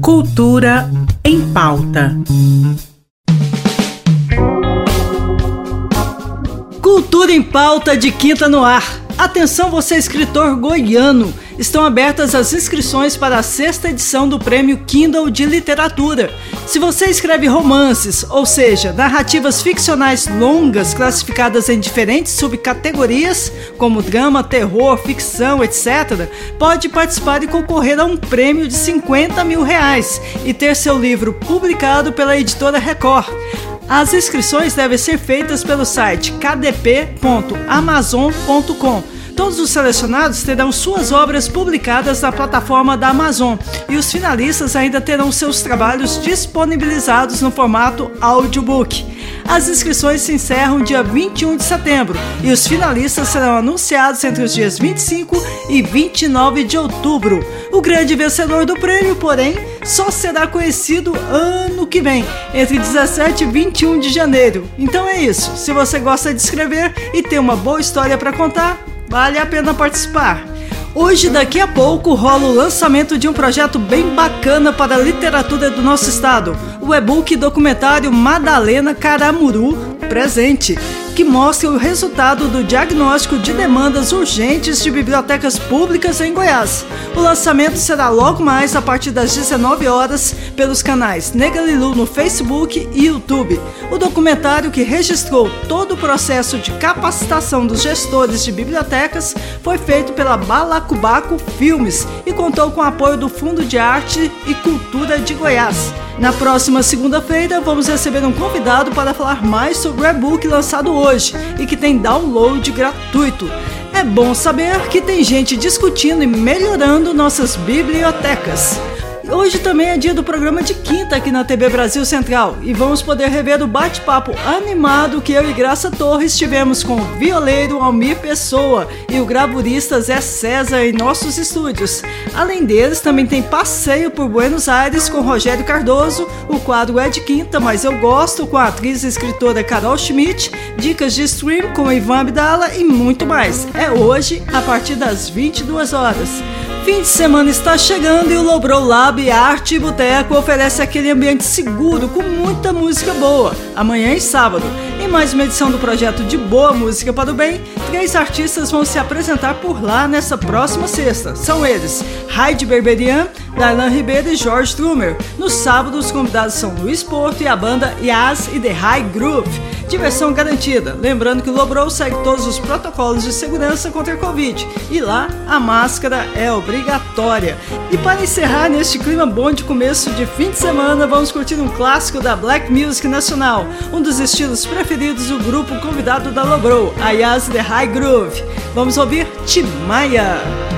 Cultura em pauta. Cultura em pauta de quinta no ar. Atenção, você escritor goiano! Estão abertas as inscrições para a sexta edição do Prêmio Kindle de Literatura. Se você escreve romances, ou seja, narrativas ficcionais longas classificadas em diferentes subcategorias, como drama, terror, ficção, etc., pode participar e concorrer a um prêmio de 50 mil reais e ter seu livro publicado pela editora Record. As inscrições devem ser feitas pelo site kdp.amazon.com. Todos os selecionados terão suas obras publicadas na plataforma da Amazon e os finalistas ainda terão seus trabalhos disponibilizados no formato audiobook. As inscrições se encerram dia 21 de setembro e os finalistas serão anunciados entre os dias 25 e 29 de outubro. O grande vencedor do prêmio, porém, só será conhecido ano que vem, entre 17 e 21 de janeiro. Então é isso. Se você gosta de escrever e tem uma boa história para contar, vale a pena participar. Hoje, daqui a pouco, rola o lançamento de um projeto bem bacana para a literatura do nosso estado, o e-book documentário Madalena Caramuru Presente que mostra o resultado do diagnóstico de demandas urgentes de bibliotecas públicas em Goiás. O lançamento será logo mais a partir das 19 horas pelos canais Negalilu no Facebook e YouTube. O documentário que registrou todo o processo de capacitação dos gestores de bibliotecas foi feito pela Balacubaco Filmes e contou com o apoio do Fundo de Arte e Cultura de Goiás. Na próxima segunda-feira, vamos receber um convidado para falar mais sobre o e-book lançado hoje e que tem download gratuito. É bom saber que tem gente discutindo e melhorando nossas bibliotecas. Hoje também é dia do programa de quinta aqui na TV Brasil Central e vamos poder rever o bate-papo animado que eu e Graça Torres tivemos com o violeiro Almir Pessoa e o gravurista Zé César em nossos estúdios. Além deles, também tem passeio por Buenos Aires com Rogério Cardoso, o quadro é de quinta, mas eu gosto com a atriz e escritora Carol Schmidt, dicas de stream com Ivan Abdala e muito mais. É hoje, a partir das 22 horas. Fim de semana está chegando e o Lobrow Lab Arte e Boteco oferece aquele ambiente seguro com muita música boa. Amanhã e sábado. Em mais uma edição do projeto de Boa Música para o Bem, três artistas vão se apresentar por lá nessa próxima sexta. São eles Heidi Berberian, Darlan Ribeiro e Jorge Trumer. No sábado, os convidados são Luiz Porto e a banda Yas e The High Groove diversão garantida. Lembrando que o Lobrow segue todos os protocolos de segurança contra a Covid e lá a máscara é obrigatória. E para encerrar neste clima bom de começo de fim de semana, vamos curtir um clássico da Black Music Nacional, um dos estilos preferidos do grupo convidado da Lobrow, a Yas The High Groove. Vamos ouvir Timaya.